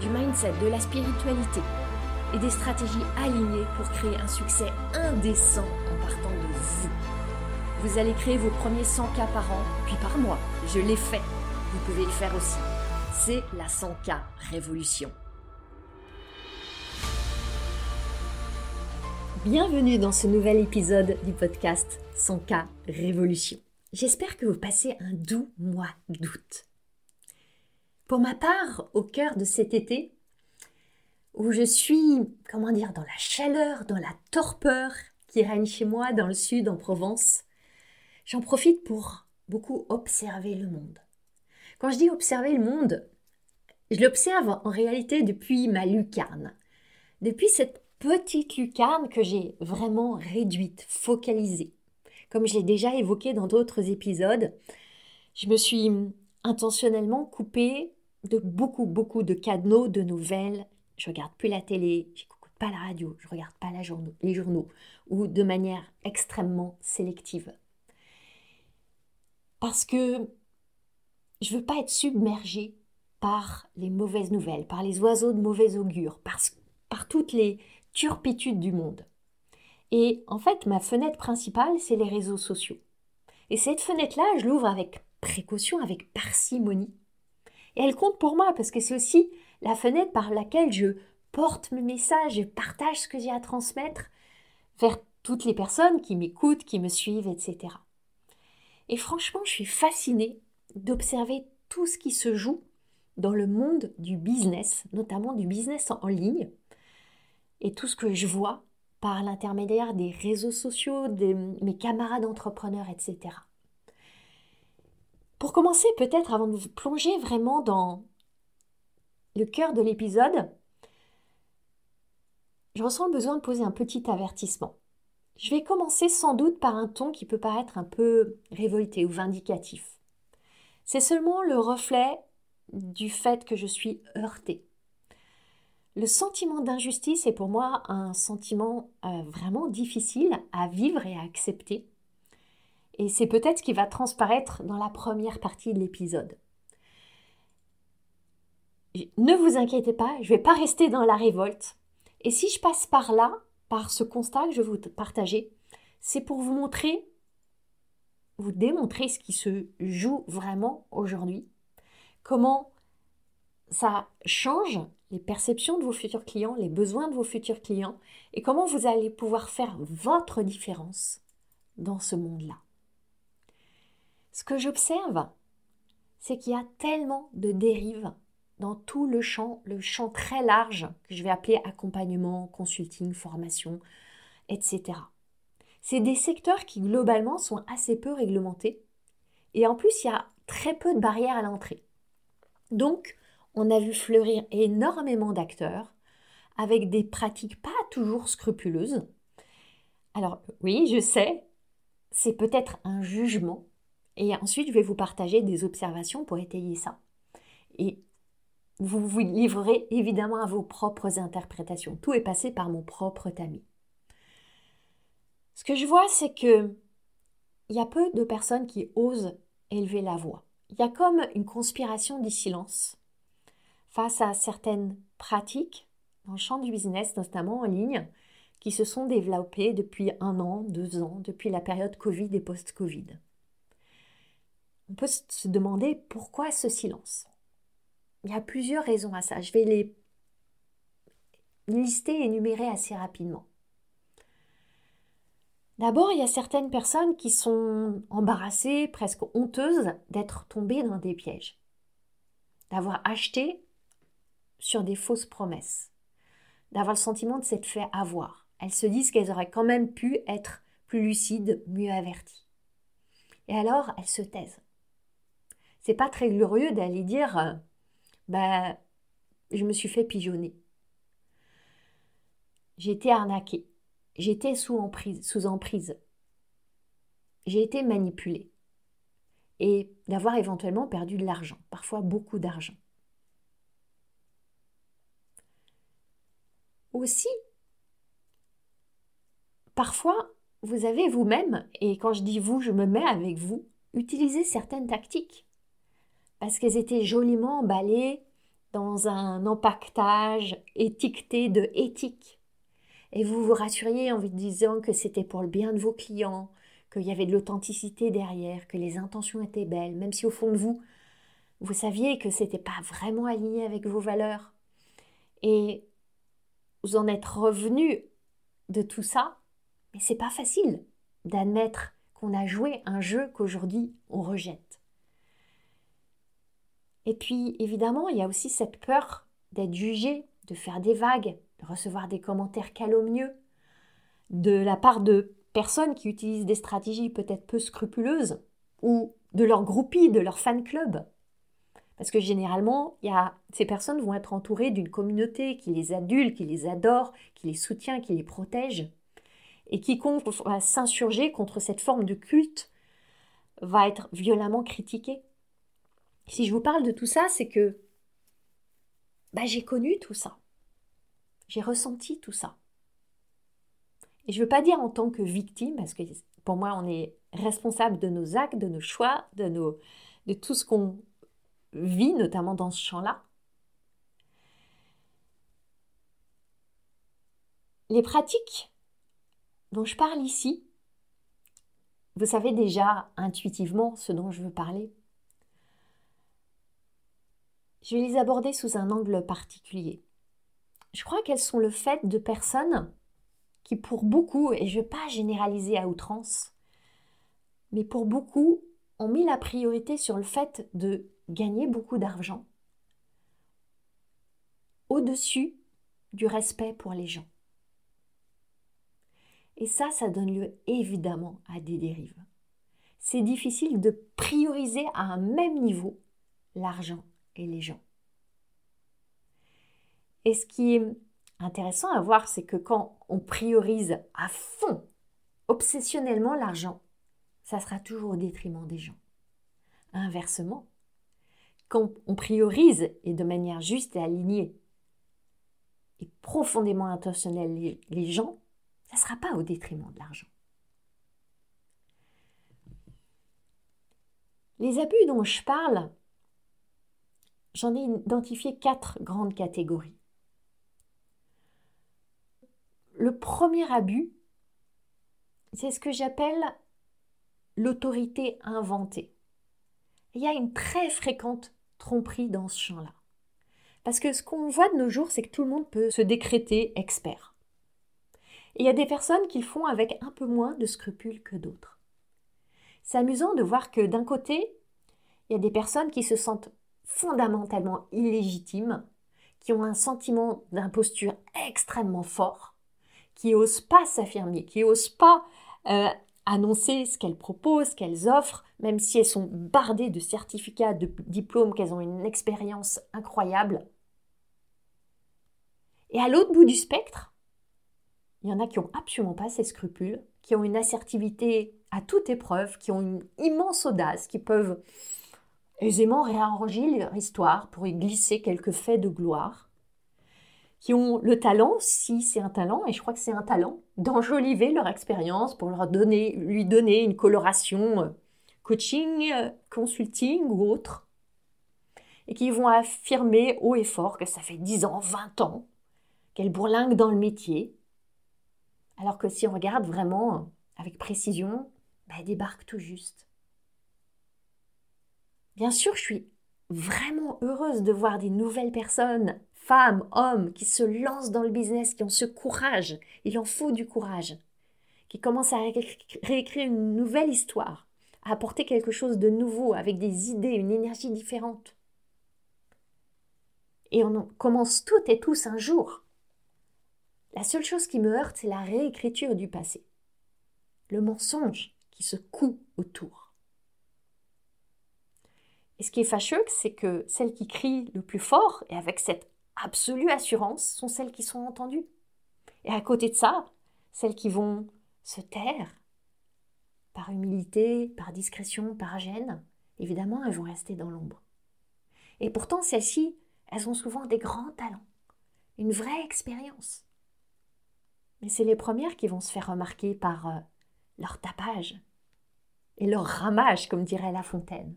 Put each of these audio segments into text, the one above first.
du mindset, de la spiritualité et des stratégies alignées pour créer un succès indécent en partant de vous. Vous allez créer vos premiers 100 k par an, puis par mois. Je l'ai fait. Vous pouvez le faire aussi. C'est la 100K Révolution. Bienvenue dans ce nouvel épisode du podcast 100K Révolution. J'espère que vous passez un doux mois d'août. Pour ma part, au cœur de cet été, où je suis, comment dire, dans la chaleur, dans la torpeur qui règne chez moi dans le sud, en Provence, j'en profite pour beaucoup observer le monde. Quand je dis observer le monde, je l'observe en réalité depuis ma lucarne. Depuis cette petite lucarne que j'ai vraiment réduite, focalisée. Comme je l'ai déjà évoqué dans d'autres épisodes, je me suis intentionnellement coupée de beaucoup, beaucoup de cadeaux, de nouvelles. Je regarde plus la télé, j'écoute pas la radio, je regarde pas la journaux, les journaux, ou de manière extrêmement sélective. Parce que je veux pas être submergée par les mauvaises nouvelles, par les oiseaux de mauvais augure, par toutes les turpitudes du monde. Et en fait, ma fenêtre principale, c'est les réseaux sociaux. Et cette fenêtre-là, je l'ouvre avec précaution, avec parcimonie, et elle compte pour moi parce que c'est aussi la fenêtre par laquelle je porte mes messages, et partage ce que j'ai à transmettre vers toutes les personnes qui m'écoutent, qui me suivent, etc. Et franchement, je suis fascinée d'observer tout ce qui se joue dans le monde du business, notamment du business en ligne, et tout ce que je vois par l'intermédiaire des réseaux sociaux, de mes camarades entrepreneurs, etc. Pour commencer, peut-être avant de plonger vraiment dans le cœur de l'épisode, je ressens le besoin de poser un petit avertissement. Je vais commencer sans doute par un ton qui peut paraître un peu révolté ou vindicatif. C'est seulement le reflet du fait que je suis heurtée. Le sentiment d'injustice est pour moi un sentiment euh, vraiment difficile à vivre et à accepter. Et c'est peut-être ce qui va transparaître dans la première partie de l'épisode. Ne vous inquiétez pas, je ne vais pas rester dans la révolte. Et si je passe par là, par ce constat que je vais vous partager, c'est pour vous montrer, vous démontrer ce qui se joue vraiment aujourd'hui, comment ça change les perceptions de vos futurs clients, les besoins de vos futurs clients, et comment vous allez pouvoir faire votre différence dans ce monde-là. Ce que j'observe, c'est qu'il y a tellement de dérives dans tout le champ, le champ très large que je vais appeler accompagnement, consulting, formation, etc. C'est des secteurs qui globalement sont assez peu réglementés et en plus il y a très peu de barrières à l'entrée. Donc on a vu fleurir énormément d'acteurs avec des pratiques pas toujours scrupuleuses. Alors oui, je sais, c'est peut-être un jugement, et ensuite, je vais vous partager des observations pour étayer ça. Et vous vous livrerez évidemment à vos propres interprétations. Tout est passé par mon propre tamis. Ce que je vois, c'est que il y a peu de personnes qui osent élever la voix. Il y a comme une conspiration du silence face à certaines pratiques dans le champ du business, notamment en ligne, qui se sont développées depuis un an, deux ans, depuis la période Covid et post-Covid on peut se demander pourquoi ce silence? Il y a plusieurs raisons à ça. Je vais les lister et énumérer assez rapidement. D'abord, il y a certaines personnes qui sont embarrassées, presque honteuses d'être tombées dans des pièges, d'avoir acheté sur des fausses promesses, d'avoir le sentiment de s'être fait avoir. Elles se disent qu'elles auraient quand même pu être plus lucides, mieux averties. Et alors, elles se taisent c'est pas très glorieux d'aller dire ben je me suis fait pigeonner. J'ai été arnaquée. J'étais sous emprise, sous emprise. J'ai été manipulée. Et d'avoir éventuellement perdu de l'argent, parfois beaucoup d'argent. Aussi, parfois, vous avez vous-même, et quand je dis vous, je me mets avec vous, utilisé certaines tactiques. Parce qu'elles étaient joliment emballées dans un empaquetage étiqueté de éthique. Et vous vous rassuriez en vous disant que c'était pour le bien de vos clients, qu'il y avait de l'authenticité derrière, que les intentions étaient belles, même si au fond de vous, vous saviez que c'était pas vraiment aligné avec vos valeurs. Et vous en êtes revenu de tout ça, mais c'est pas facile d'admettre qu'on a joué un jeu qu'aujourd'hui on rejette. Et puis, évidemment, il y a aussi cette peur d'être jugé, de faire des vagues, de recevoir des commentaires calomnieux de la part de personnes qui utilisent des stratégies peut-être peu scrupuleuses ou de leur groupie, de leur fan club. Parce que généralement, ces personnes vont être entourées d'une communauté qui les adule, qui les adore, qui les soutient, qui les protège. Et quiconque va s'insurger contre cette forme de culte va être violemment critiqué. Si je vous parle de tout ça, c'est que bah, j'ai connu tout ça. J'ai ressenti tout ça. Et je ne veux pas dire en tant que victime, parce que pour moi, on est responsable de nos actes, de nos choix, de, tout ce qu'on vit, notamment dans ce champ-là. Les pratiques dont je parle ici, vous savez déjà intuitivement ce dont je veux parler. Je vais les aborder sous un angle particulier. Je crois qu'elles sont le fait de personnes qui, pour beaucoup, et je ne vais pas généraliser à outrance, mais pour beaucoup, ont mis la priorité sur le fait de gagner beaucoup d'argent au-dessus du respect pour les gens. Et ça, ça donne lieu évidemment à des dérives. C'est difficile de prioriser à un même niveau l'argent et les gens. Et ce qui est intéressant à voir, c'est que quand on priorise à fond, obsessionnellement l'argent, ça sera toujours au détriment des gens. Inversement, quand on priorise et de manière juste et alignée et profondément intentionnelle les, gens, ça ne sera pas au détriment de l'argent. Les abus dont je parle, j'en ai identifié quatre grandes catégories. Le premier abus, c'est ce que j'appelle l'autorité inventée. Il y a une très fréquente tromperie dans ce champ-là. Parce que ce qu'on voit de nos jours, c'est que tout le monde peut se décréter expert. Il y a des personnes qui le font avec un peu moins de scrupules que d'autres. C'est amusant de voir que d'un côté, il y a des personnes qui se sentent fondamentalement illégitimes, qui ont un sentiment d'imposture extrêmement fort, qui n'osent pas s'affirmer, qui n'osent pas euh, annoncer ce qu'elles proposent, ce qu'elles offrent, même si elles sont bardées de certificats, de diplômes, qu'elles ont une expérience incroyable. Et à l'autre bout du spectre, il y en a qui n'ont absolument pas ces scrupules, qui ont une assertivité à toute épreuve, qui ont une immense audace, qui peuvent aisément réarranger leur histoire pour y glisser quelques faits de gloire, qui ont le talent, si c'est un talent, et je crois que c'est un talent, d'enjoliver leur expérience pour leur donner, lui donner une coloration euh, coaching, euh, consulting ou autre, et qui vont affirmer haut et fort que ça fait 10 ans, 20 ans, qu'elles bourlinguent dans le métier, alors que si on regarde vraiment avec précision, bah, elle débarque tout juste. Bien sûr, je suis vraiment heureuse de voir des nouvelles personnes, femmes, hommes, qui se lancent dans le business, qui ont ce courage, il en faut du courage, qui commencent à réécrire une nouvelle histoire, à apporter quelque chose de nouveau, avec des idées, une énergie différente. Et on commence toutes et tous un jour la seule chose qui me heurte, c'est la réécriture du passé. Le mensonge qui se coud autour. Et ce qui est fâcheux, c'est que celle qui crie le plus fort et avec cette absolue assurance sont celles qui sont entendues. Et à côté de ça, celles qui vont se taire, par humilité, par discrétion, par gêne, évidemment, elles vont rester dans l'ombre. Et pourtant, celles-ci, elles ont souvent des grands talents, une vraie expérience. Mais c'est les premières qui vont se faire remarquer par euh, leur tapage et leur ramage, comme dirait La Fontaine.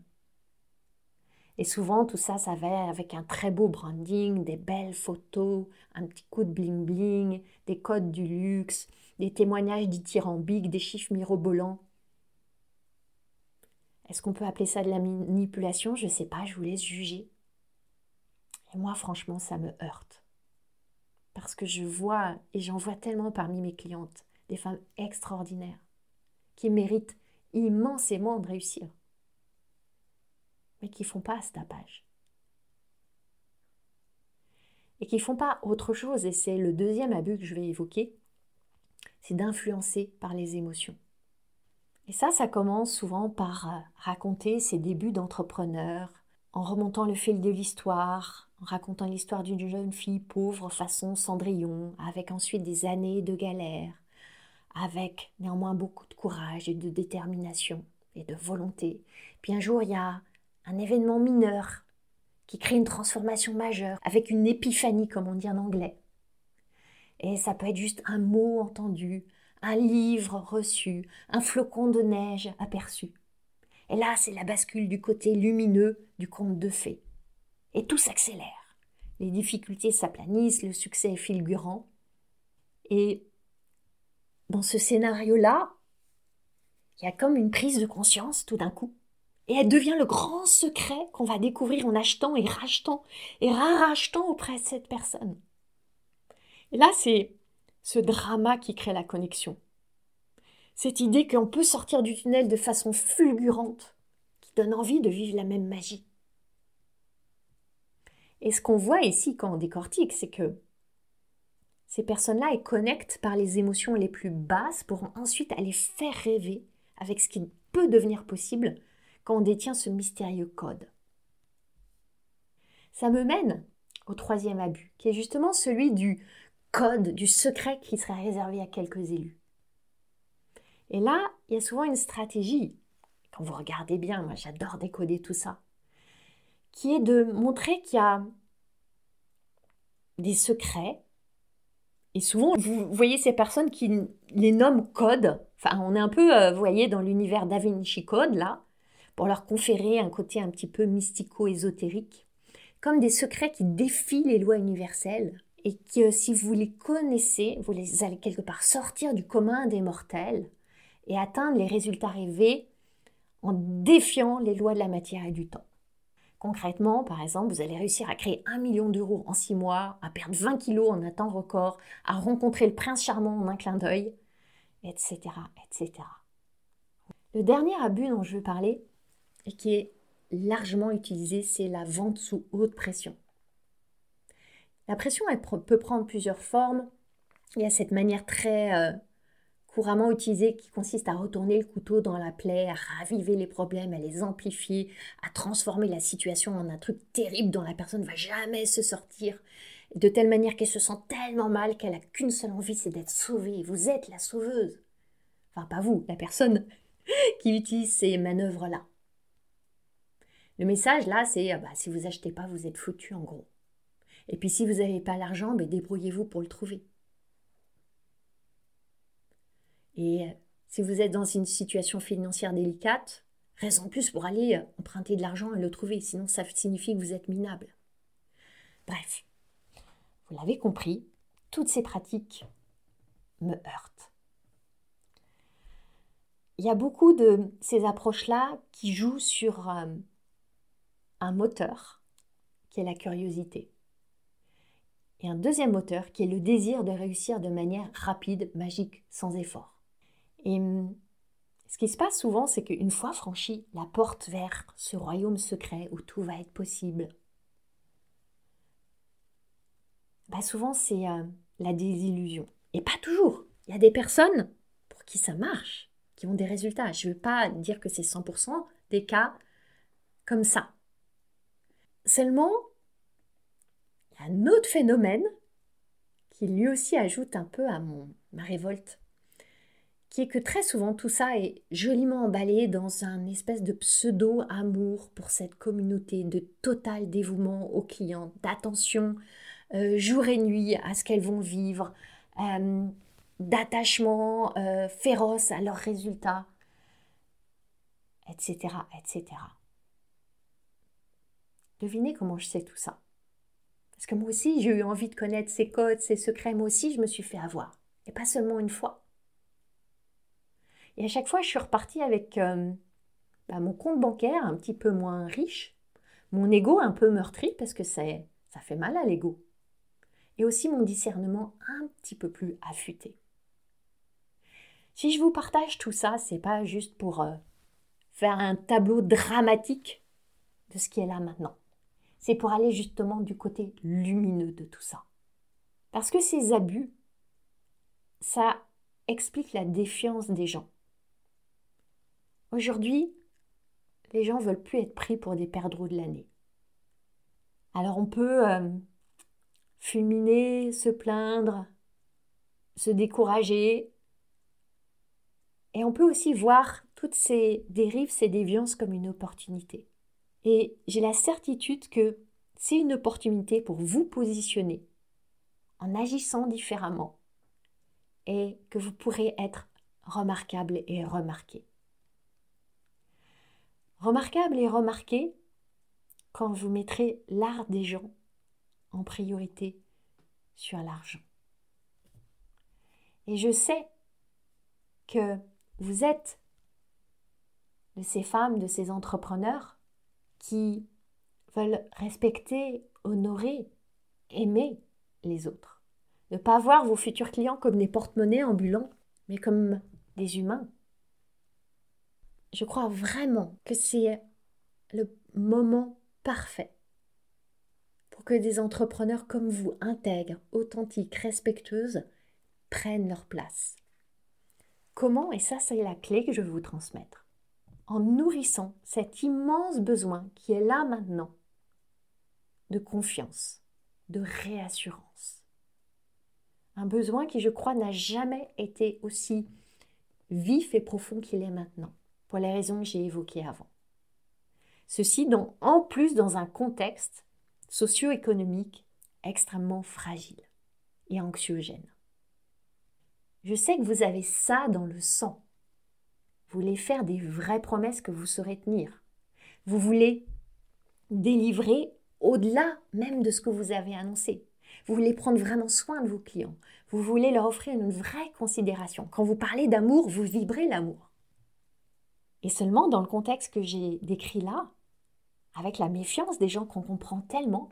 Et souvent, tout ça, ça va avec un très beau branding, des belles photos, un petit coup de bling-bling, des codes du luxe, des témoignages dithyrambiques, des chiffres mirobolants. Est-ce qu'on peut appeler ça de la manipulation? Je ne sais pas, je vous laisse juger. Et moi, franchement, ça me heurte. Parce que je vois, et j'en vois tellement parmi mes clientes, des femmes extraordinaires, qui méritent immensément de réussir mais qui font pas ce tapage. Et qui font pas autre chose, et c'est le deuxième abus que je vais évoquer, c'est d'influencer par les émotions. Et ça, ça commence souvent par euh, raconter ses débuts d'entrepreneur, en remontant le fil de l'histoire, en racontant l'histoire d'une jeune fille pauvre façon Cendrillon, avec ensuite des années de galère, avec néanmoins beaucoup de courage et de détermination et de volonté. Puis un jour, il y a un événement mineur qui crée une transformation majeure, avec une épiphanie, comme on dit en anglais. Et ça peut être juste un mot entendu, un livre reçu, un flocon de neige aperçu. Et là, c'est la bascule du côté lumineux du conte de fées. Et tout s'accélère. Les difficultés s'aplanissent, le succès est fulgurant. Et dans ce scénario-là, il y a comme une prise de conscience tout d'un coup et elle devient le grand secret qu'on va découvrir en achetant et rachetant et rarachetant auprès de cette personne. Et là, c'est ce drama qui crée la connexion. Cette idée qu'on peut sortir du tunnel de façon fulgurante, qui donne envie de vivre la même magie. Et ce qu'on voit ici quand on décortique, c'est que ces personnes-là, elles connectent par les émotions les plus basses pour ensuite aller faire rêver avec ce qui peut devenir possible détient ce mystérieux code. Ça me mène au troisième abus, qui est justement celui du code, du secret qui serait réservé à quelques élus. Et là, il y a souvent une stratégie, quand vous regardez bien, moi j'adore décoder tout ça, qui est de montrer qu'il y a des secrets. Et souvent, vous voyez ces personnes qui les nomment code. Enfin, on est un peu, euh, vous voyez, dans l'univers Da Vinci Code, là pour leur conférer un côté un petit peu mystico-ésotérique, comme des secrets qui défient les lois universelles et que si vous les connaissez, vous les allez quelque part sortir du commun des mortels et atteindre les résultats rêvés en défiant les lois de la matière et du temps. Concrètement, par exemple, vous allez réussir à créer un million d'euros en six mois, à perdre 20 kilos en un temps record, à rencontrer le prince charmant en un clin d'œil, etc., etc. Le dernier abus dont je veux parler, et qui est largement utilisée, c'est la vente sous haute pression. La pression, elle peut prendre plusieurs formes. Il y a cette manière très euh, couramment utilisée qui consiste à retourner le couteau dans la plaie, à raviver les problèmes, à les amplifier, à transformer la situation en un truc terrible dont la personne ne va jamais se sortir, de telle manière qu'elle se sent tellement mal qu'elle n'a qu'une seule envie, c'est d'être sauvée. Vous êtes la sauveuse. Enfin, pas vous, la personne qui utilise ces manœuvres-là. Le message là, c'est ah bah, si vous achetez pas, vous êtes foutu en gros. Et puis si vous n'avez pas l'argent, ben, débrouillez-vous pour le trouver. Et euh, si vous êtes dans une situation financière délicate, raison plus pour aller euh, emprunter de l'argent et le trouver, sinon ça signifie que vous êtes minable. Bref, vous l'avez compris, toutes ces pratiques me heurtent. Il y a beaucoup de ces approches-là qui jouent sur euh, un moteur qui est la curiosité. Et un deuxième moteur qui est le désir de réussir de manière rapide, magique, sans effort. Et hum, ce qui se passe souvent, c'est qu'une fois franchi la porte vers ce royaume secret où tout va être possible, bah souvent c'est euh, la désillusion. Et pas toujours. Il y a des personnes pour qui ça marche, qui ont des résultats. Je ne veux pas dire que c'est 100% des cas comme ça. Seulement, il y un autre phénomène qui lui aussi ajoute un peu à ma révolte, qui est que très souvent tout ça est joliment emballé dans un espèce de pseudo-amour pour cette communauté, de total dévouement aux clients, d'attention euh, jour et nuit à ce qu'elles vont vivre, euh, d'attachement euh, féroce à leurs résultats, etc., etc. Devinez comment je sais tout ça. Parce que moi aussi, j'ai eu envie de connaître ses codes, ses secrets. Moi aussi, je me suis fait avoir. Et pas seulement une fois. Et à chaque fois, je suis repartie avec bah, mon compte bancaire un petit peu moins riche, mon ego un peu meurtri, parce que ça fait mal à l'ego et aussi mon discernement un petit peu plus affûté. Si je vous partage tout ça, c'est pas juste pour euh, faire un tableau dramatique de ce qui est là maintenant. C'est pour aller justement du côté lumineux de tout ça. Parce que ces abus, ça explique la défiance des gens. Aujourd'hui, les gens veulent plus être pris pour des perdreaux de l'année. Alors on peut euh, fulminer, se plaindre, se décourager. Et on peut aussi voir toutes ces dérives, ces déviances comme une opportunité. Et j'ai la certitude que c'est une opportunité pour vous positionner en agissant différemment et que vous pourrez être remarquable et remarqué. Remarquable et remarqué quand vous mettrez l'art des gens en priorité sur l'argent. Et je sais que vous êtes de ces femmes, de ces entrepreneurs qui veulent respecter, honorer, aimer les autres. Ne pas voir vos futurs clients comme des porte-monnaies ambulants, mais comme des humains. Je crois vraiment que c'est le moment parfait que des entrepreneurs comme vous, intègres, authentiques, respectueuses, prennent leur place. Comment Et ça, c'est la clé que je veux vous transmettre. En nourrissant cet immense besoin qui est là maintenant de confiance, de réassurance. Un besoin qui, je crois, n'a jamais été aussi vif et profond qu'il est maintenant, pour les raisons que j'ai évoquées avant. Ceci, donc, en plus, dans un contexte socio-économique extrêmement fragile et anxiogène. Je sais que vous avez ça dans le sang. Vous voulez faire des vraies promesses que vous saurez tenir. Vous voulez délivrer au-delà même de ce que vous avez annoncé. Vous voulez prendre vraiment soin de vos clients. Vous voulez leur offrir une vraie considération. Quand vous parlez d'amour, vous vibrez l'amour. Et seulement dans le contexte que j'ai décrit là, avec la méfiance des gens qu'on comprend tellement,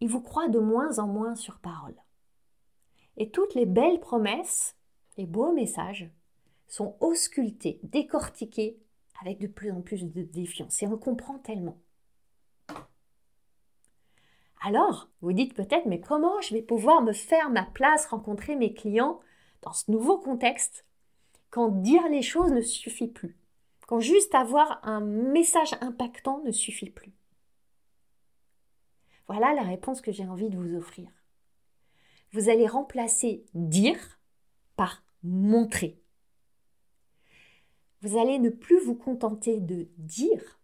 ils vous croient de moins en moins sur parole. Et toutes les belles promesses, les beaux messages, sont auscultés, décortiqués avec de plus en plus de défiance. Et on comprend tellement. Alors, vous dites peut-être, mais comment je vais pouvoir me faire ma place, rencontrer mes clients dans ce nouveau contexte, quand dire les choses ne suffit plus quand juste avoir un message impactant ne suffit plus? Voilà la réponse que j'ai envie de vous offrir. Vous allez remplacer dire par montrer. Vous allez ne plus vous contenter de dire,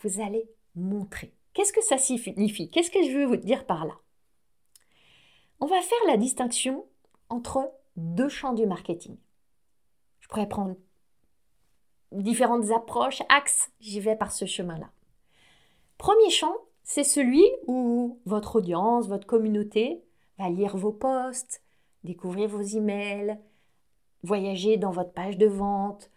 vous allez montrer. Qu'est-ce que ça signifie? Qu'est-ce que je veux vous dire par là? On va faire la distinction entre deux champs du marketing. Je pourrais prendre différentes approches, axes, j'y vais par ce chemin-là. Premier champ, c'est celui où votre audience, votre communauté va lire vos posts, découvrir vos emails, voyager dans votre page de vente,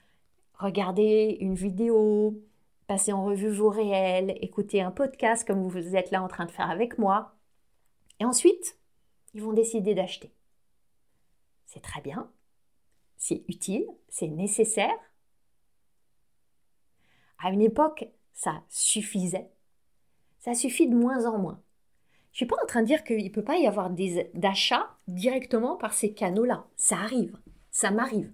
regarder une vidéo, passer en revue vos réels, écouter un podcast comme vous êtes là en train de faire avec moi. Et ensuite, ils vont décider d'acheter. C'est très bien, c'est utile, c'est nécessaire, à une époque, ça suffisait. Ça suffit de moins en moins. Je suis pas en train de dire qu'il ne peut pas y avoir des directement par ces canaux-là. Ça arrive. Ça m'arrive.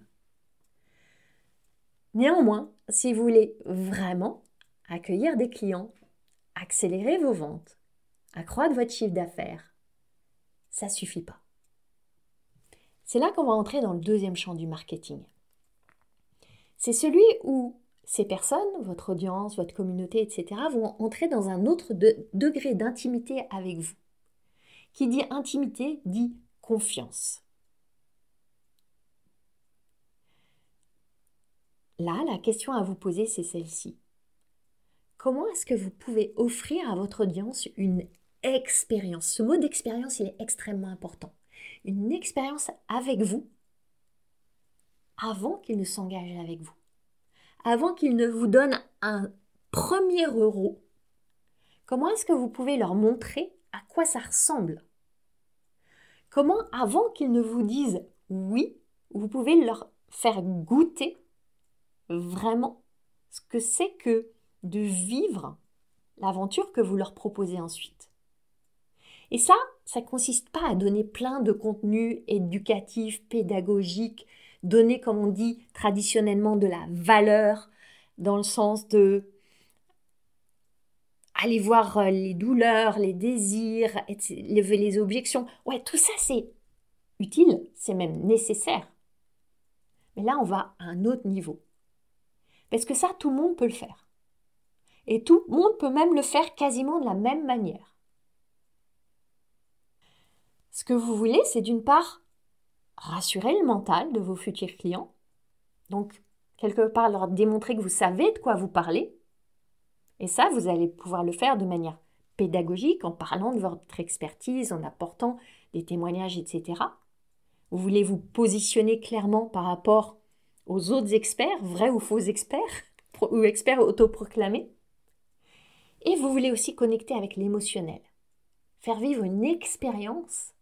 Néanmoins, si vous voulez vraiment accueillir des clients, accélérer vos ventes, accroître votre chiffre d'affaires, ça suffit pas. C'est là qu'on va entrer dans le deuxième champ du marketing. C'est celui où ces personnes, votre audience, votre communauté, etc., vont entrer dans un autre degré d'intimité avec vous. Qui dit intimité dit confiance. Là, la question à vous poser, c'est celle-ci. Comment est-ce que vous pouvez offrir à votre audience une expérience? Ce mot d'expérience, il est extrêmement important. Une expérience avec vous avant qu'il ne s'engage avec vous avant qu'ils ne vous donnent un premier euro, comment est-ce que vous pouvez leur montrer à quoi ça ressemble? Comment, avant qu'ils ne vous disent oui, vous pouvez leur faire goûter vraiment ce que c'est que de vivre l'aventure que vous leur proposez ensuite. Et ça, ça ne consiste pas à donner plein de contenus éducatifs, pédagogiques, donner, comme on dit traditionnellement, de la valeur, dans le sens de aller voir euh, les douleurs, les désirs, lever les objections. Ouais, tout ça c'est utile, c'est même nécessaire. Mais là, on va à un autre niveau. Parce que ça, tout le monde peut le faire. Et tout le monde peut même le faire quasiment de la même manière. Ce que vous voulez, c'est d'une part rassurer le mental de vos futurs clients. Donc, quelque part, leur démontrer que vous savez de quoi vous parlez. Et ça, vous allez pouvoir le faire de manière pédagogique en parlant de votre expertise, en apportant des témoignages, etc. Vous voulez vous positionner clairement par rapport aux autres experts, vrais ou faux experts, ou experts autoproclamés. Et vous voulez aussi connecter avec l'émotionnel, faire vivre une expérience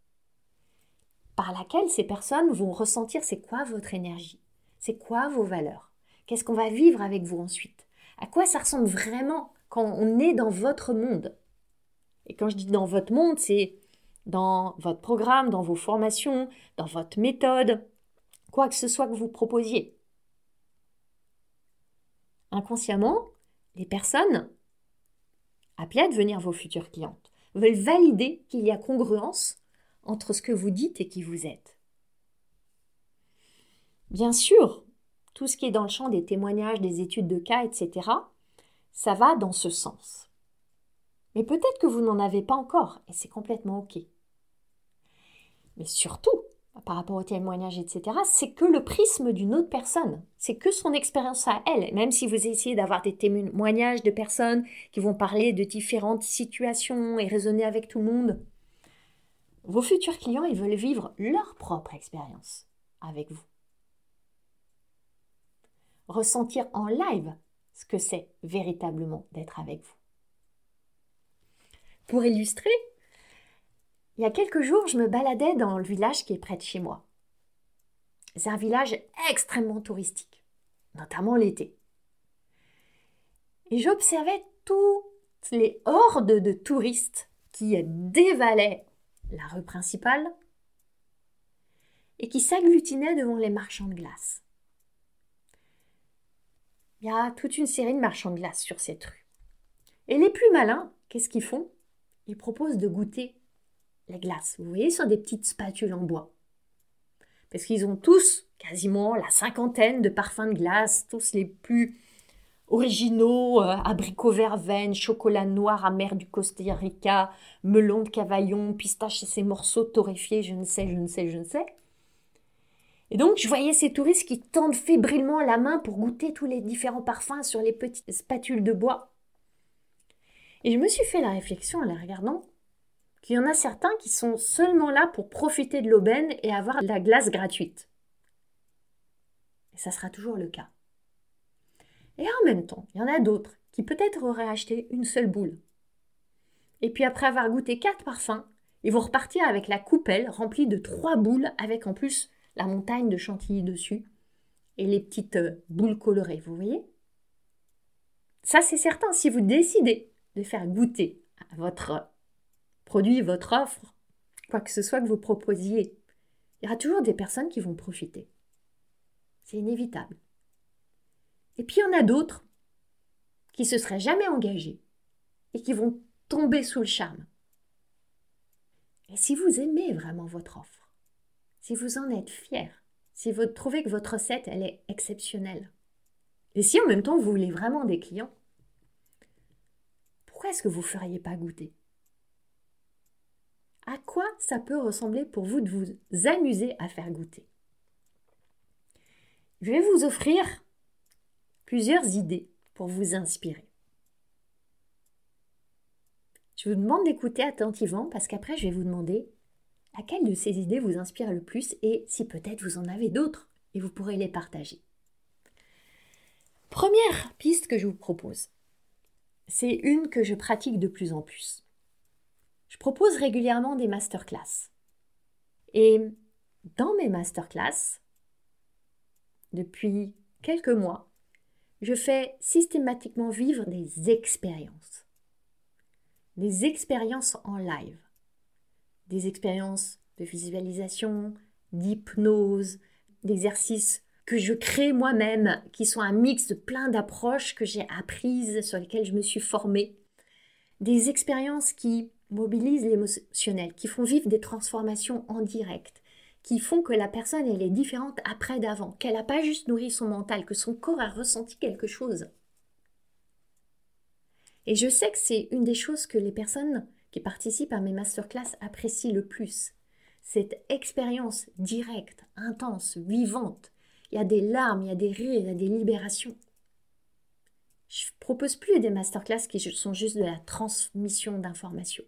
par laquelle ces personnes vont ressentir c'est quoi votre énergie, c'est quoi vos valeurs, qu'est-ce qu'on va vivre avec vous ensuite, à quoi ça ressemble vraiment quand on est dans votre monde. Et quand je dis dans votre monde, c'est dans votre programme, dans vos formations, dans votre méthode, quoi que ce soit que vous proposiez. Inconsciemment, les personnes appelées à devenir vos futures clientes veulent valider qu'il y a congruence entre ce que vous dites et qui vous êtes. Bien sûr, tout ce qui est dans le champ des témoignages, des études de cas, etc., ça va dans ce sens. Mais peut-être que vous n'en avez pas encore, et c'est complètement OK. Mais surtout, par rapport aux témoignages, etc., c'est que le prisme d'une autre personne. C'est que son expérience à elle. Même si vous essayez d'avoir des témoignages de personnes qui vont parler de différentes situations et raisonner avec tout le monde, vos futurs clients, ils veulent vivre leur propre expérience avec vous. Ressentir en live ce que c'est véritablement d'être avec vous. Pour illustrer, il y a quelques jours, je me baladais dans le village qui est près de chez moi. C'est un village extrêmement touristique, notamment l'été. Et j'observais toutes les hordes de touristes qui dévalaient la rue principale, et qui s'agglutinait devant les marchands de glace. Il y a toute une série de marchands de glace sur cette rue. Et les plus malins, qu'est-ce qu'ils font? Ils proposent de goûter les glaces. Vous voyez, sur des petites spatules en bois. Parce qu'ils ont tous, quasiment la cinquantaine de parfums de glace, tous les plus originaux, euh, abricot verveine, chocolat noir amer du Costa Rica, melon de cavaillon, pistache et ses morceaux torréfiés, je ne sais, je ne sais, je ne sais. Et donc, je voyais ces touristes qui tendent fébrilement la main pour goûter tous les différents parfums sur les petites spatules de bois. Et je me suis fait la réflexion en les regardant qu'il y en a certains qui sont seulement là pour profiter de l'aubaine et avoir la glace gratuite. Et ça sera toujours le cas. Et en même temps, il y en a d'autres qui peut-être auraient acheté une seule boule. Et puis après avoir goûté quatre parfums, ils vont repartir avec la coupelle remplie de trois boules avec en plus la montagne de chantilly dessus et les petites euh, boules colorées, vous voyez? Ça c'est certain, si vous décidez de faire goûter à votre produit, votre offre, quoi que ce soit que vous proposiez, il y aura toujours des personnes qui vont profiter. C'est inévitable. Et puis il y en a d'autres qui se seraient jamais engagés et qui vont tomber sous le charme. Et si vous aimez vraiment votre offre, si vous en êtes fier, si vous trouvez que votre recette, elle est exceptionnelle, et si en même temps vous voulez vraiment des clients, pourquoi est-ce que vous ne feriez pas goûter? À quoi ça peut ressembler pour vous de vous amuser à faire goûter? Je vais vous offrir plusieurs idées pour vous inspirer. Je vous demande d'écouter attentivement parce qu'après je vais vous demander laquelle de ces idées vous inspire le plus et si peut-être vous en avez d'autres et vous pourrez les partager. Première piste que je vous propose, c'est une que je pratique de plus en plus. Je propose régulièrement des masterclass. Et dans mes masterclass, depuis quelques mois, je fais systématiquement vivre des expériences. Des expériences en live. Des expériences de visualisation, d'hypnose, d'exercices que je crée moi-même, qui sont un mix de plein d'approches que j'ai apprises, sur lesquelles je me suis formée. Des expériences qui mobilisent l'émotionnel, qui font vivre des transformations en direct, qui font que la personne est différente après d'avant, qu'elle n'a pas juste nourri son mental, que son corps a ressenti quelque chose. Et je sais que c'est une des choses que les personnes qui participent à mes masterclass apprécient le plus. Cette expérience directe, intense, vivante, il y a des larmes, il y a des rires, il y a des libérations. Je propose plus des masterclass qui sont juste de la transmission d'informations.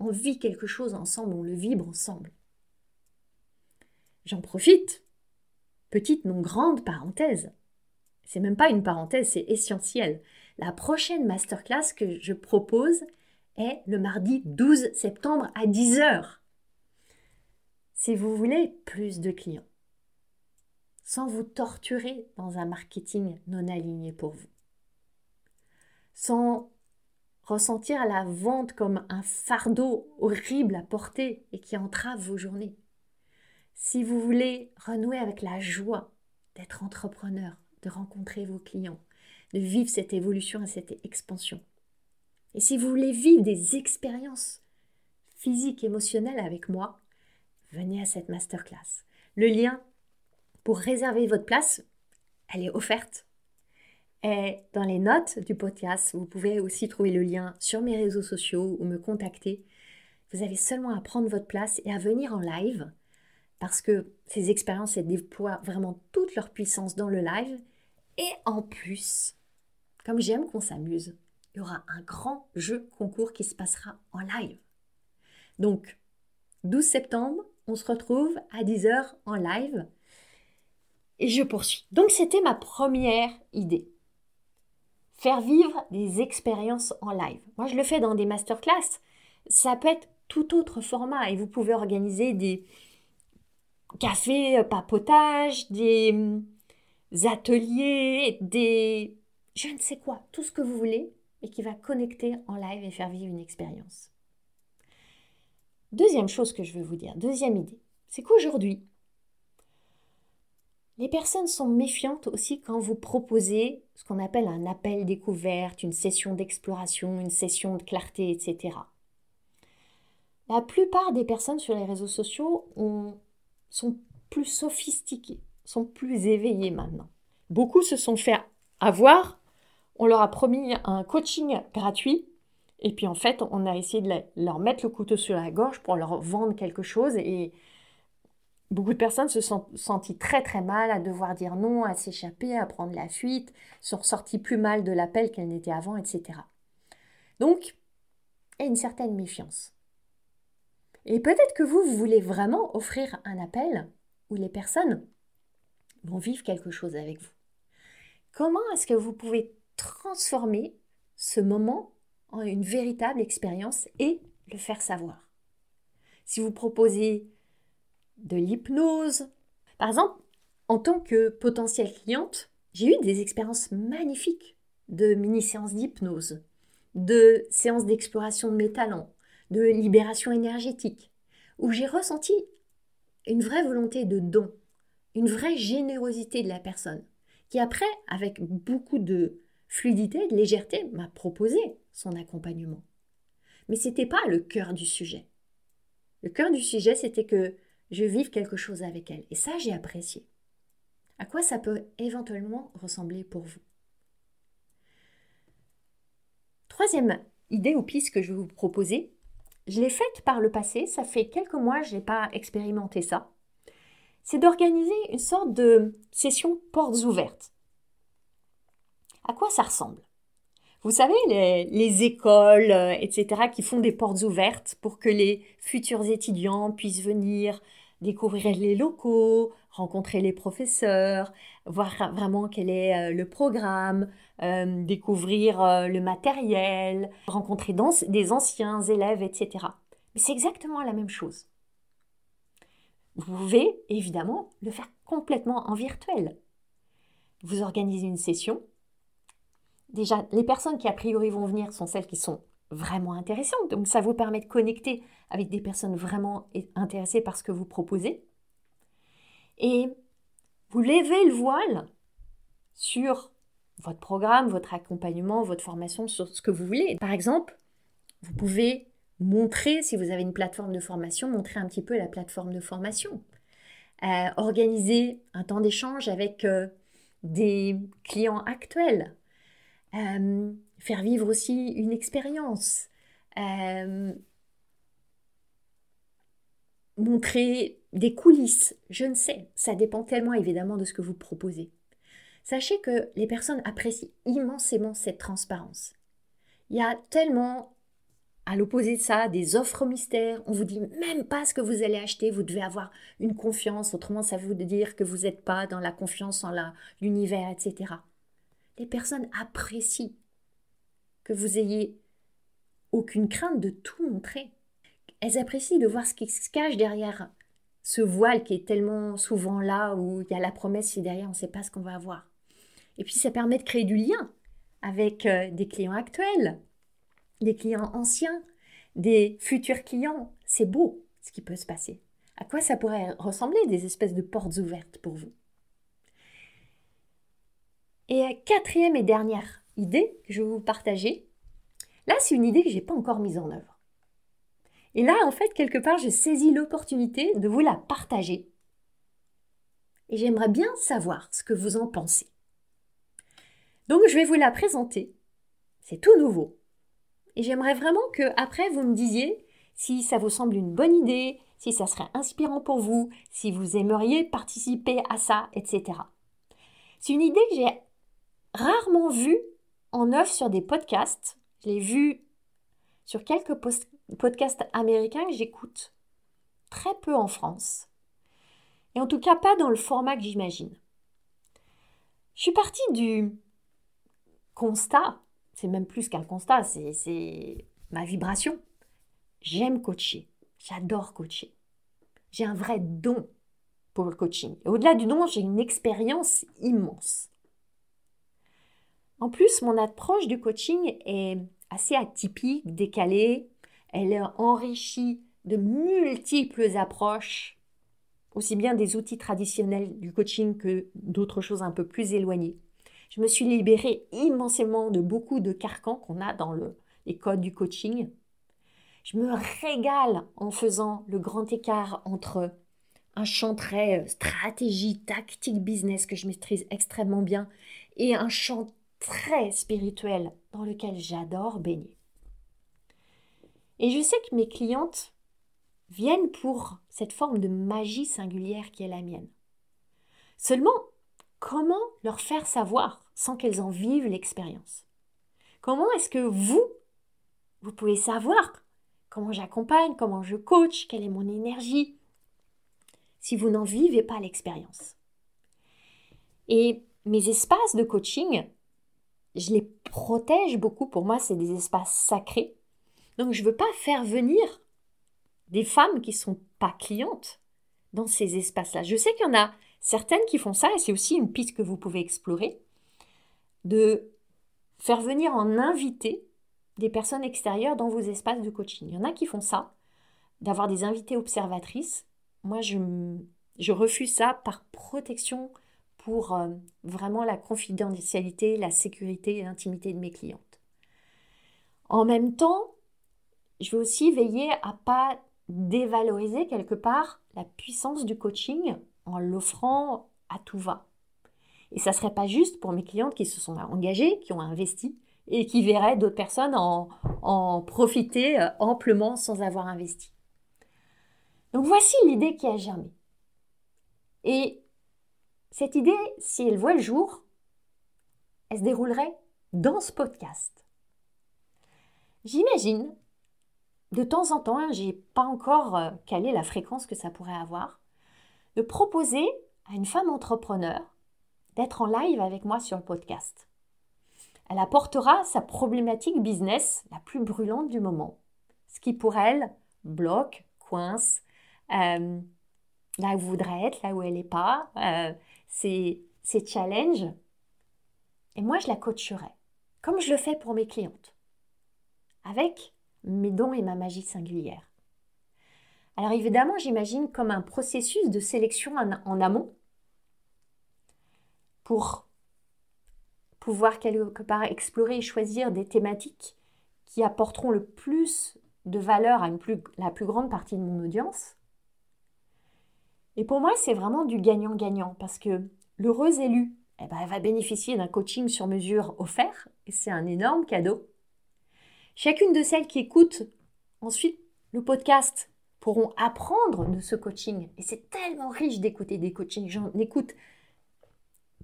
On vit quelque chose ensemble, on le vibre ensemble. J'en profite. Petite non grande parenthèse. C'est même pas une parenthèse, c'est essentiel. La prochaine masterclass que je propose est le mardi 12 septembre à 10h. Si vous voulez plus de clients, sans vous torturer dans un marketing non aligné pour vous. Sans ressentir la vente comme un fardeau horrible à porter et qui entrave vos journées. Si vous voulez renouer avec la joie d'être entrepreneur, de rencontrer vos clients, de vivre cette évolution et cette expansion. Et si vous voulez vivre des expériences physiques, émotionnelles avec moi, venez à cette masterclass. Le lien pour réserver votre place, elle est offerte. Et dans les notes du podcast, vous pouvez aussi trouver le lien sur mes réseaux sociaux ou me contacter. Vous avez seulement à prendre votre place et à venir en live parce que ces expériences elles déploient vraiment toute leur puissance dans le live. Et en plus, comme j'aime qu'on s'amuse, il y aura un grand jeu concours qui se passera en live. Donc, 12 septembre, on se retrouve à 10h en live et je poursuis. Donc c'était ma première idée. Faire vivre des expériences en live. Moi je le fais dans des masterclass. Ça peut être tout autre format et vous pouvez organiser des cafés euh, papotage, des hum, ateliers, des je ne sais quoi, tout ce que vous voulez et qui va connecter en live et faire vivre une expérience. Deuxième chose que je veux vous dire, deuxième idée, c'est qu'aujourd'hui, les personnes sont méfiantes aussi quand vous proposez ce qu'on appelle un appel découverte, une session d'exploration, une session de clarté, etc. La plupart des personnes sur les réseaux sociaux sont plus sophistiquées, sont plus éveillées maintenant. Beaucoup se sont fait avoir, on leur a promis un coaching gratuit, et puis en fait, on a essayé de leur mettre le couteau sur la gorge pour leur vendre quelque chose, et Beaucoup de personnes se sont senties très très mal à devoir dire non, à s'échapper, à prendre la fuite, sont ressorties plus mal de l'appel qu'elles n'étaient avant, etc. Donc, il y a une certaine méfiance. Et peut-être que vous, vous voulez vraiment offrir un appel où les personnes vont vivre quelque chose avec vous. Comment est-ce que vous pouvez transformer ce moment en une véritable expérience et le faire savoir? Si vous proposez de l'hypnose. Par exemple, en tant que potentielle cliente, j'ai eu des expériences magnifiques de mini-séances d'hypnose, de séances d'exploration de mes talents, de libération énergétique, où j'ai ressenti une vraie volonté de don, une vraie générosité de la personne, qui après, avec beaucoup de fluidité, de légèreté, m'a proposé son accompagnement. Mais ce n'était pas le cœur du sujet. Le cœur du sujet, c'était que je vive quelque chose avec elle. Et ça, j'ai apprécié. À quoi ça peut éventuellement ressembler pour vous? Troisième idée ou piste que je vais vous proposer, je l'ai faite par le passé, ça fait quelques mois, je n'ai pas expérimenté ça. C'est d'organiser une sorte de session portes ouvertes. À quoi ça ressemble? Vous savez, les, écoles, euh, etc., qui font des portes ouvertes pour que les futurs étudiants puissent venir découvrir les locaux, rencontrer les professeurs, voir vraiment quel est euh, le programme, euh, découvrir euh, le matériel, rencontrer des anciens élèves, etc. Mais c'est exactement la même chose. Vous pouvez évidemment le faire complètement en virtuel. Vous organisez une session. Déjà, les personnes qui a priori vont venir sont celles qui sont vraiment intéressantes. Donc ça vous permet de connecter avec des personnes vraiment intéressées par ce que vous proposez. Et vous levez le voile sur votre programme, votre accompagnement, votre formation, sur ce que vous voulez. Par exemple, vous pouvez montrer, si vous avez une plateforme de formation, montrer un petit peu la plateforme de formation. Euh, organiser un temps d'échange avec euh, des clients actuels. Euh, faire vivre aussi une expérience. montrer des coulisses, je ne sais, ça dépend tellement évidemment de ce que vous proposez. Sachez que les personnes apprécient immensément cette transparence. Il y a tellement, à l'opposé de ça, des offres mystères. On vous dit même pas ce que vous allez acheter. Vous devez avoir une confiance. Autrement, ça veut dire que vous n'êtes pas dans la confiance en l'univers, etc. Les personnes apprécient que vous ayez aucune crainte de tout montrer. Elles apprécient de voir ce qui se cache derrière ce voile qui est tellement souvent là où il y a la promesse si derrière on ne sait pas ce qu'on va avoir. Et puis ça permet de créer du lien avec euh, des clients actuels, des clients anciens, des futurs clients. C'est beau ce qui peut se passer. À quoi ça pourrait ressembler des espèces de portes ouvertes pour vous? Et euh, quatrième et dernière idée que je vais vous partager, là c'est une idée que je n'ai pas encore mise en œuvre. Et là, en fait, quelque part, je saisis l'opportunité de vous la partager. Et j'aimerais bien savoir ce que vous en pensez. Donc je vais vous la présenter. C'est tout nouveau. Et j'aimerais vraiment que après vous me disiez si ça vous semble une bonne idée, si ça serait inspirant pour vous, si vous aimeriez participer à ça, etc. C'est une idée que j'ai rarement vue en œuvre sur des podcasts. Je l'ai vue sur quelques podcasts américains que j'écoute. Très peu en France. Et en tout cas pas dans le format que j'imagine. Je suis partie du constat, c'est même plus qu'un constat, c'est ma vibration. J'aime coacher, j'adore coacher. J'ai un vrai don pour le coaching. au-delà du don, j'ai une expérience immense. En plus, mon approche du coaching est assez atypique, décalée. Elle est enrichie de multiples approches, aussi bien des outils traditionnels du coaching que d'autres choses un peu plus éloignées je me suis libérée immensément de beaucoup de carcans qu'on a dans les codes du coaching. Je me régale en faisant le grand écart entre un champ très stratégie, tactique, business que je maîtrise extrêmement bien et un champ très spirituel dans lequel j'adore baigner. Et je sais que mes clientes viennent pour cette forme de magie singulière qui est la mienne. Seulement, comment leur faire savoir sans qu'elles en vivent l'expérience? Comment est-ce que vous, vous pouvez savoir comment j'accompagne, comment je coach, quelle est mon énergie, si vous n'en vivez pas l'expérience? Et mes espaces de coaching, je les protège beaucoup. Pour moi, c'est des espaces sacrés. Donc, je ne veux pas faire venir des femmes qui ne sont pas clientes dans ces espaces-là. Je sais qu'il y en a certaines qui font ça, et c'est aussi une piste que vous pouvez explorer, de faire venir en invité des personnes extérieures dans vos espaces de coaching. Il y en a qui font ça, d'avoir des invités observatrices. Moi, je, je refuse ça par protection pour euh, vraiment la confidentialité, la sécurité et l'intimité de mes clientes. En même temps, je veux aussi veiller à pas dévaloriser quelque part la puissance du coaching en l'offrant à tout va. Et ça ne serait pas juste pour mes clientes qui se sont engagées, qui ont investi et qui verraient d'autres personnes en, en profiter euh, amplement sans avoir investi. Donc voici l'idée qui a germé. Et cette idée, si elle voit le jour, elle se déroulerait dans ce podcast. J'imagine, de temps en temps, hein, j'ai pas encore euh, calé la fréquence que ça pourrait avoir, de proposer à une femme entrepreneur d'être en live avec moi sur le podcast. Elle apportera sa problématique business la plus brûlante du moment, ce qui pour elle bloque, coince, euh, là où voudrait être, là où elle n'est pas, euh, ses, ses challenges. Et moi, je la coacherai, comme je le fais pour mes clientes, avec mes dons et ma magie singulière. Alors évidemment, j'imagine comme un processus de sélection en, amont pour pouvoir quelque part explorer et choisir des thématiques qui apporteront le plus de valeur à la plus grande partie de mon audience. Et pour moi, c'est vraiment du gagnant-gagnant parce que l'heureuse élue, eh ben, elle va bénéficier d'un coaching sur mesure offert et c'est un énorme cadeau. Chacune de celles qui écoutent ensuite le podcast pourront apprendre de ce coaching. Et c'est tellement riche d'écouter des coachings. J'en écoute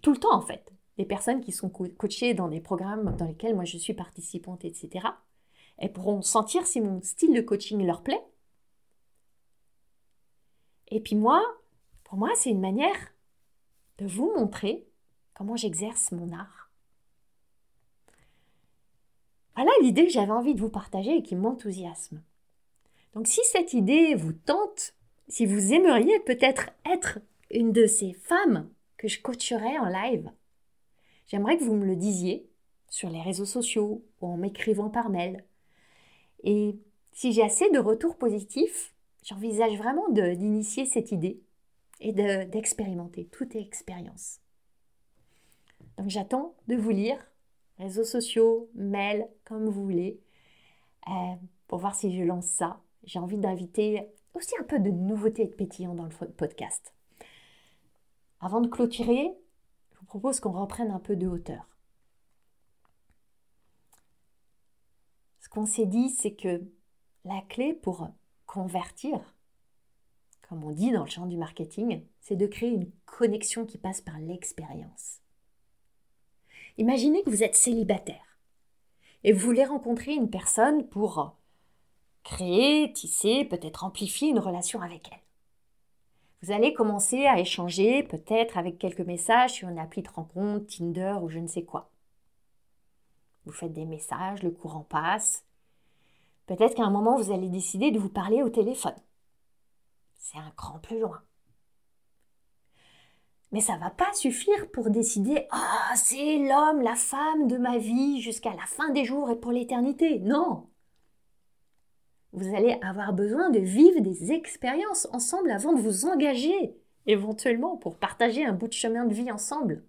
tout le temps en fait. Des personnes qui sont coachées dans des programmes dans lesquels moi je suis participante, etc. Elles pourront sentir si mon style de coaching leur plaît. Et puis moi, pour moi, c'est une manière de vous montrer comment j'exerce mon art. Voilà l'idée que j'avais envie de vous partager et qui m'enthousiasme. Donc si cette idée vous tente, si vous aimeriez peut-être être une de ces femmes que je coacherais en live, j'aimerais que vous me le disiez sur les réseaux sociaux ou en m'écrivant par mail. Et si j'ai assez de retours positifs, j'envisage vraiment d'initier cette idée et d'expérimenter. toute expérience. Donc j'attends de vous lire réseaux sociaux, mails, comme vous voulez, euh, pour voir si je lance ça. J'ai envie d'inviter aussi un peu de nouveauté et de pétillant dans le podcast. Avant de clôturer, je vous propose qu'on reprenne un peu de hauteur. Ce qu'on s'est dit, c'est que la clé pour convertir, comme on dit dans le champ du marketing, c'est de créer une connexion qui passe par l'expérience. Imaginez que vous êtes célibataire et vous voulez rencontrer une personne pour créer, tisser, peut-être amplifier une relation avec elle. Vous allez commencer à échanger peut-être avec quelques messages sur une appli de rencontre, Tinder ou je ne sais quoi. Vous faites des messages, le courant passe. Peut-être qu'à un moment, vous allez décider de vous parler au téléphone. C'est un cran plus loin. Mais ça va pas suffire pour décider ah c'est l'homme, la femme de ma vie jusqu'à la fin des jours et pour l'éternité. Non. Vous allez avoir besoin de vivre des expériences ensemble avant de vous engager éventuellement pour partager un bout de chemin de vie ensemble.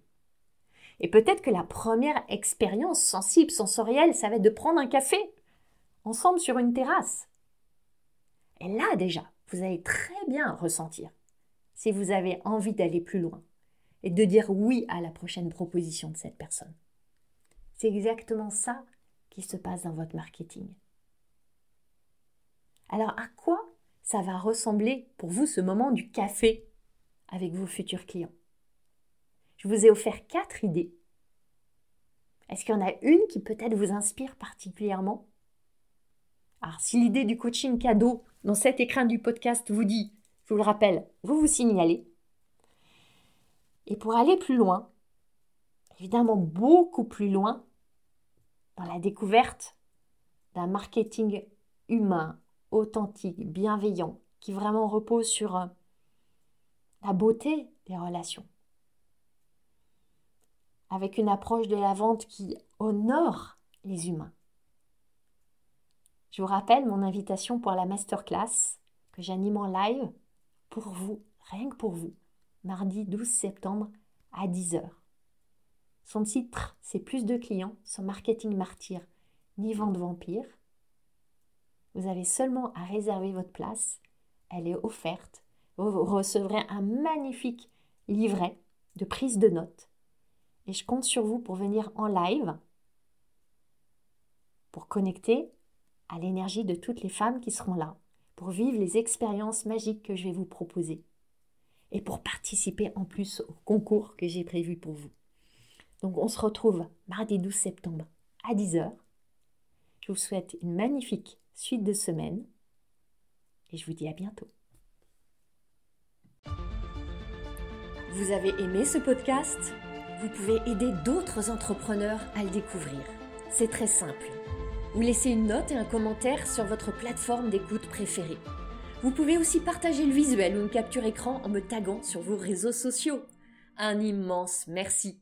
Et peut-être que la première expérience sensible, sensorielle, ça va être de prendre un café ensemble sur une terrasse. Et là déjà, vous allez très bien ressentir si vous avez envie d'aller plus loin et de dire oui à la prochaine proposition de cette personne. C'est exactement ça qui se passe dans votre marketing. Alors à quoi ça va ressembler pour vous ce moment du café avec vos futurs clients? Je vous ai offert quatre idées. Est-ce qu'il y en a une qui peut-être vous inspire particulièrement? Alors si l'idée du coaching cadeau dans cet écran du podcast vous dit, je vous le rappelle, vous vous signalez, et pour aller plus loin, évidemment beaucoup plus loin, dans la découverte d'un marketing humain, authentique, bienveillant, qui vraiment repose sur euh, la beauté des relations, avec une approche de la vente qui honore les humains. Je vous rappelle mon invitation pour la masterclass que j'anime en live pour vous, rien que pour vous, mardi 12 septembre à 10h. Son titre, c'est Plus de clients, son marketing martyr, ni vente vampire. Vous avez seulement à réserver votre place elle est offerte. Vous recevrez un magnifique livret de prise de notes. Et je compte sur vous pour venir en live, pour connecter à l'énergie de toutes les femmes qui seront là, pour vivre les expériences magiques que je vais vous proposer et pour participer en plus au concours que j'ai prévu pour vous. Donc on se retrouve mardi 12 septembre à 10h. Je vous souhaite une magnifique suite de semaine et je vous dis à bientôt. Vous avez aimé ce podcast? Vous pouvez aider d'autres entrepreneurs à le découvrir. C'est très simple. Vous laissez une note et un commentaire sur votre plateforme d'écoute préférée. Vous pouvez aussi partager le visuel ou une capture écran en me taguant sur vos réseaux sociaux. Un immense merci.